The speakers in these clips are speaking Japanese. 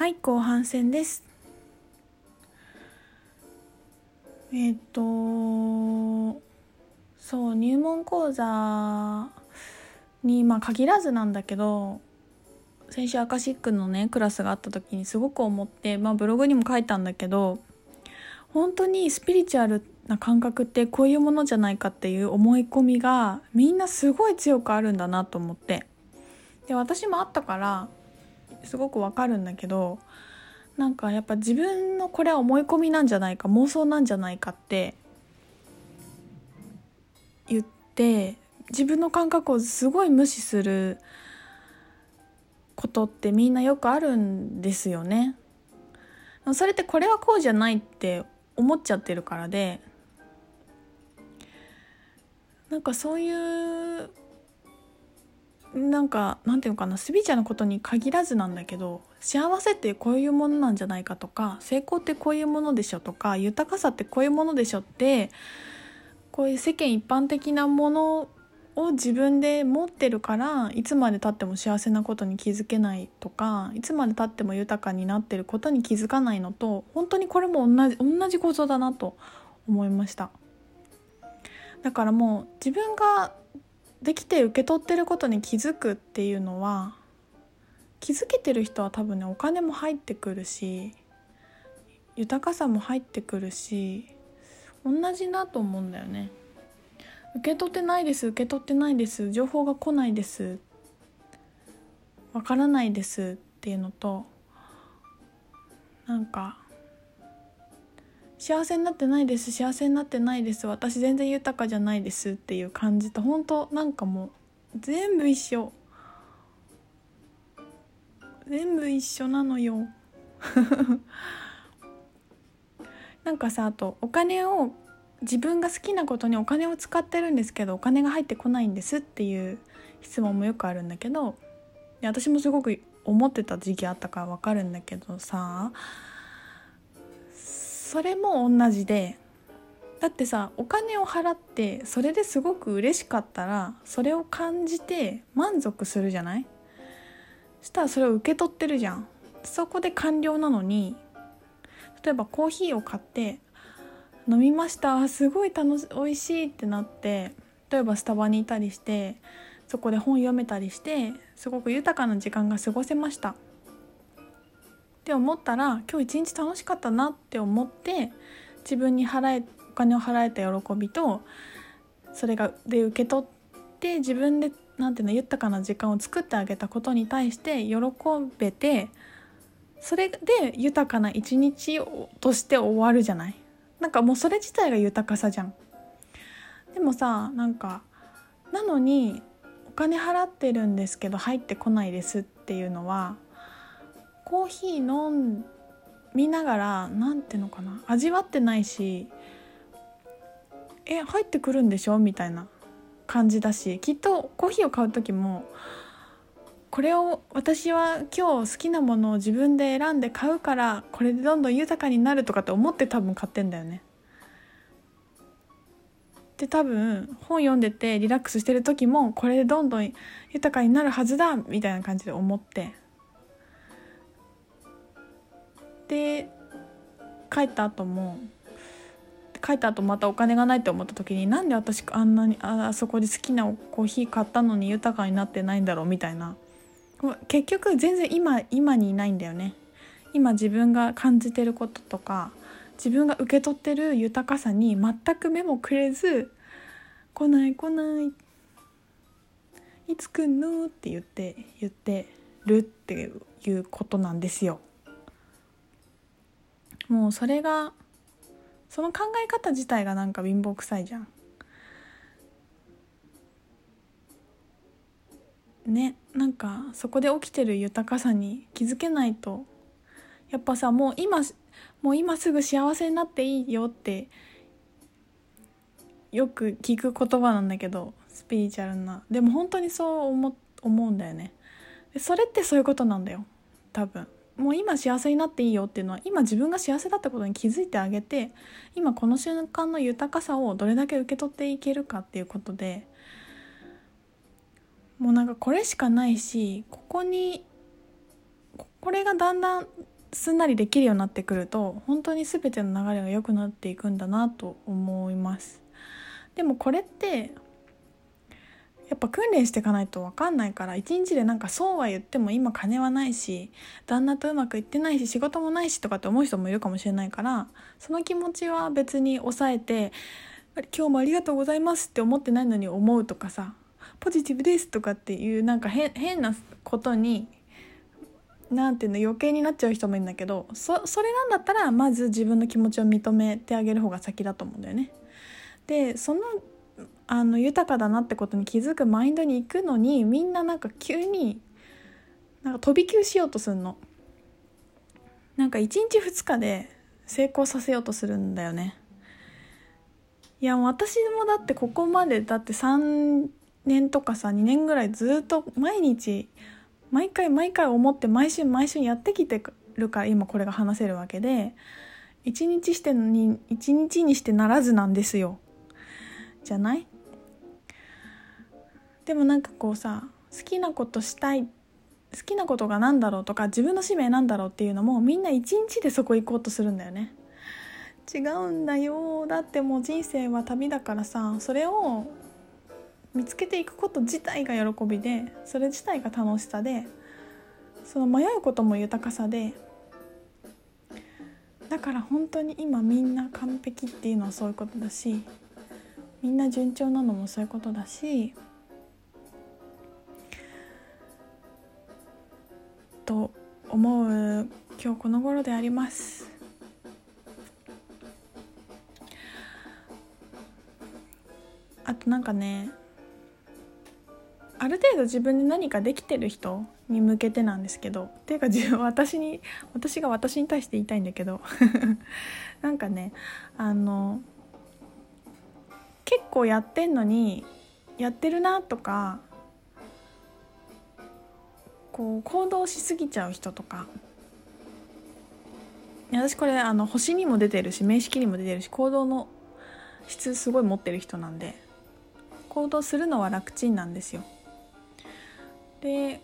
はい後半戦です。えっ、とそう入門講座にまあ限らずなんだけど先週アカシックのねクラスがあった時にすごく思って、まあ、ブログにも書いたんだけど本当にスピリチュアルな感覚ってこういうものじゃないかっていう思い込みがみんなすごい強くあるんだなと思って。で私もあったからすごくわかるんだけどなんかやっぱ自分のこれは思い込みなんじゃないか妄想なんじゃないかって言って自分の感覚をすごい無視することってみんなよくあるんですよね。それってこれはこうじゃないって思っちゃってるからでなんかそういうなんかなんていうのかなスピーチャーのことに限らずなんだけど幸せってこういうものなんじゃないかとか成功ってこういうものでしょとか豊かさってこういうものでしょってこういう世間一般的なものを自分で持ってるからいつまでたっても幸せなことに気づけないとかいつまでたっても豊かになってることに気づかないのと本当にこれも同じ同じ構造だなと思いました。だからもう自分ができて受け取ってることに気づくっていうのは気づけてる人は多分ねお金も入ってくるし豊かさも入ってくるし同じだと思うんだよね。受け取ってないです受け取ってないです情報が来ないですわからないですっていうのとなんか幸せになってないです幸せになってないです私全然豊かじゃないですっていう感じと本当なんかもう全部一緒。全部一緒なのよ。なんかさあとお金を自分が好きなことにお金を使ってるんですけどお金が入ってこないんですっていう質問もよくあるんだけど私もすごく思ってた時期あったから分かるんだけどさそれも同じでだってさお金を払ってそれですごく嬉しかったらそれを感じて満足するじゃない？そしたらそれを受け取ってるじゃん。そこで完了なのに例えばコーヒーを買って飲みましたすごい楽し美味しいってなって例えばスタバにいたりしてそこで本読めたりしてすごく豊かな時間が過ごせました。って思ったら今日一日楽しかったなって思って自分に払えお金を払えた喜びとそれがで受け取って自分でなんていうの豊かな時間を作ってあげたことに対して喜べてそれで豊かな一日として終わるじゃない。なんかもうそれ自体が豊かさじゃん。でもさなんかなのにお金払ってるんですけど入ってこないですっていうのはコーヒー飲みながら何ていうのかな味わってないしえ入ってくるんでしょみたいな感じだしきっとコーヒーを買う時もこれを私は今日好きなものを自分で選んで買うからこれでどんどん豊かになるとかって思って多分買ってんだよね。で多分本読んでてリラックスしてる時もこれでどんどん豊かになるはずだみたいな感じで思ってで帰った後も帰った後またお金がないって思った時になんで私あんなにあそこで好きなコーヒー買ったのに豊かになってないんだろうみたいな結局全然今今にいないんだよね今自分が感じてることとか自分が受け取ってる豊かさに全く目もくれず「来ない来ない」「いつ来んの?」って言って言ってるっていうことなんですよ。もうそれがその考え方自体がなんか貧乏くさいじゃん。ねなんかそこで起きてる豊かさに気づけないとやっぱさもう今もう今すぐ幸せになっていいよってよく聞く言葉なんだけどスピリチュアルな。でも本当にそう思思うんだよね。それってそういうことなんだよ。多分。もう今幸せになっていいよっていうのは今自分が幸せだったことに気づいてあげて今この瞬間の豊かさをどれだけ受け取っていけるかっていうことでもうなんかこれしかないしここにこれがだんだんすんなりできるようになってくると本当に全ての流れが良くなっていくんだなと思います。でもこれってやっぱ訓練していかないと分かんないから一日でなんかそうは言っても今金はないし旦那とうまくいってないし仕事もないしとかって思う人もいるかもしれないからその気持ちは別に抑えて「今日もありがとうございます」って思ってないのに思うとかさ「ポジティブです」とかっていうなんか変なことになんていうの余計になっちゃう人もいるんだけどそそれなんだったらまず自分の気持ちを認めてあげる方が先だと思うんだよね。でそのあの豊かだなってことに気づくマインドに行くのにみんななんか急になんか飛び級しようとするの。なんか1日2日で成功させようとするんだよね。いや私もだってここまでだって3年とかさ2年ぐらいずっと毎日毎回毎回思って毎週毎週やってきてるから今これが話せるわけで1日してに1日にしてならずなんですよ。じゃない？でもなんかこうさ好きなことしたい好きなことが何だろうとか自分の使命なんだろうっていうのもみんな一日でそこ行こうとするんだよね。違うんだよ。だってもう人生は旅だからさそれを見つけていくこと自体が喜びでそれ自体が楽しさでその迷うことも豊かさでだから本当に今みんな完璧っていうのはそういうことだしみんな順調なのもそういうことだし思う今日この頃であります。あとなんかねある程度自分で何かできてる人に向けてなんですけどっていうか自分私に私が私に対して言いたいんだけど なんかねあの結構やってんのにやってるなとかこう行動しすぎちゃう人とか私これあの星にも出てるし名式にも出てるし行動の質すごい持ってる人なんで行動するのは楽ちんなんですよ。で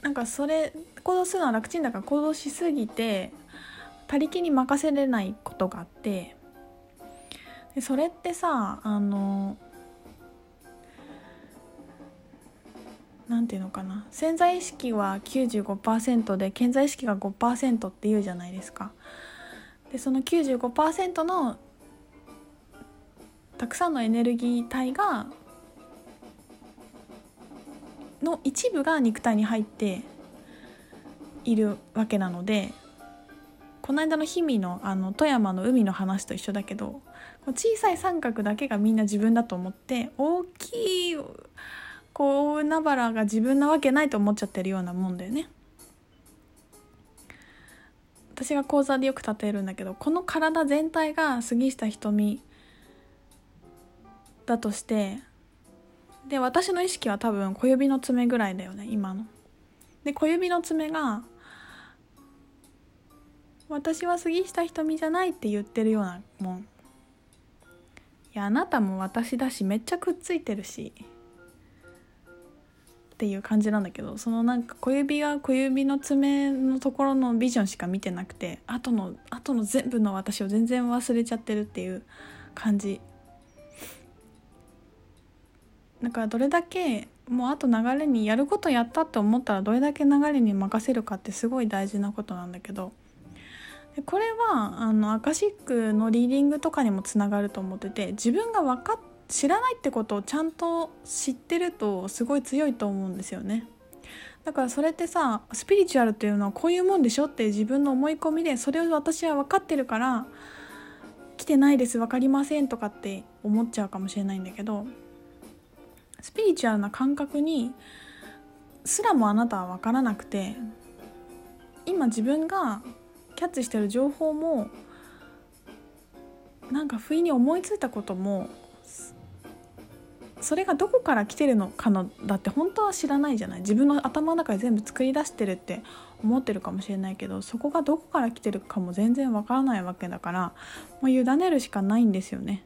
なんかそれ行動するのは楽ちんだから行動しすぎて他力に任せれないことがあってでそれってさあのなんていうのかな潜在意識は95%で潜在意識が5%っていうじゃないですか。でその95%のたくさんのエネルギー体がの一部が肉体に入っているわけなのでこの間の氷見のあの富山の海の話と一緒だけど小さい三角だけがみんな自分だと思って大きいこう海原が自分なわけないと思っちゃってるようなもんだよね。私が講座でよく例えるんだけどこの体全体が杉下瞳だとしてで私の意識は多分小指の爪ぐらいだよね今の。で小指の爪が「私は杉下瞳じゃない」って言ってるようなもん。いやあなたも私だしめっちゃくっついてるしっていう感じなんだけどそのなんか小指が小指の爪のところのビジョンしか見てなくて後の後の全部の私を全然忘れちゃってるっていう感じ。だからどれだけもうあと流れにやることやったって思ったらどれだけ流れに任せるかってすごい大事なことなんだけど。でこれはあのアカシックのリーディングとかにもつながると思ってて自分が分かっ知らないってことをちゃんと知ってるとすごい強いと思うんですよね。だからそれってさスピリチュアルっていうのはこういうもんでしょって自分の思い込みでそれを私は分かってるから来てないです分かりませんとかって思っちゃうかもしれないんだけどスピリチュアルな感覚にすらもあなたは分からなくて今自分がキャッチしてる情報もなんか不意に思いついたこともそれがどこから来てるのかのだって本当は知らないじゃない自分の頭の中で全部作り出してるって思ってるかもしれないけどそこがどこから来てるかも全然わからないわけだからもう委ねるしかないんですよね。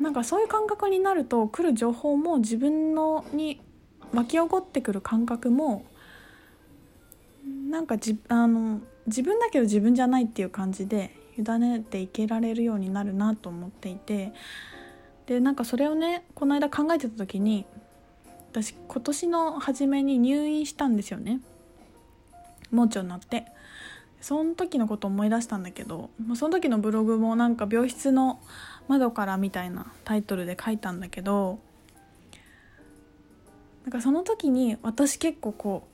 なんかそういう感覚になると来る情報も自分のに湧き起こってくる感覚もなんかじあの自分だけど自分じゃないっていう感じで委ねていけられるようになるなと思っていてでなんかそれをねこの間考えてた時に私今年の初めに入院したんですよね。盲腸になって。その時のこと思い出したんだけどその時のブログもなんか病室の窓からみたいなタイトルで書いたんだけどなんかその時に私結構こう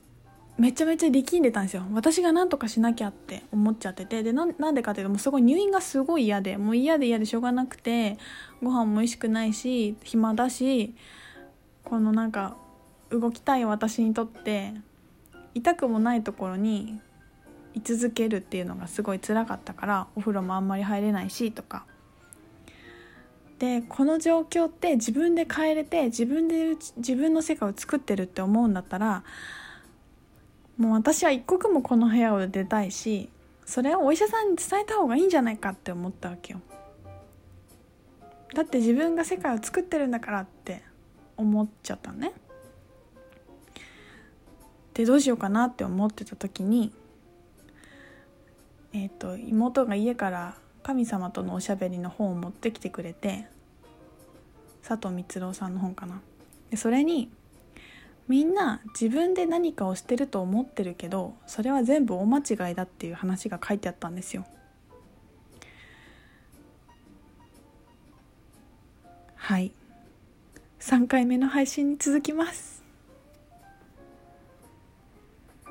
めちゃめちゃ力んでたんですよ。私が何とかしなきゃって思っちゃってて。でなんでかっていうともうすごい入院がすごい嫌でもう嫌で嫌でしょうがなくてご飯も美味しくないし暇だしこのなんか動きたい私にとって痛くもないところに居続けるっていうのがすごい辛かったからお風呂もあんまり入れないしとか。でこの状況って自分で変えれて自分で自分の世界を作ってるって思うんだったらもう私は一刻もこの部屋を出たいしそれをお医者さんに伝えた方がいいんじゃないかって思ったわけよ。だって自分が世界を作ってるんだからって思っちゃったね。でどうしようかなって思ってた時にえっ、ー、と妹が家から神様とのおしゃべりの本を持ってきてくれて佐藤光郎さんの本かな。でそれにみんな自分で何かをしてると思ってるけどそれは全部大間違いだっていう話が書いてあったんですよ。はい。3回目の配信に続きます。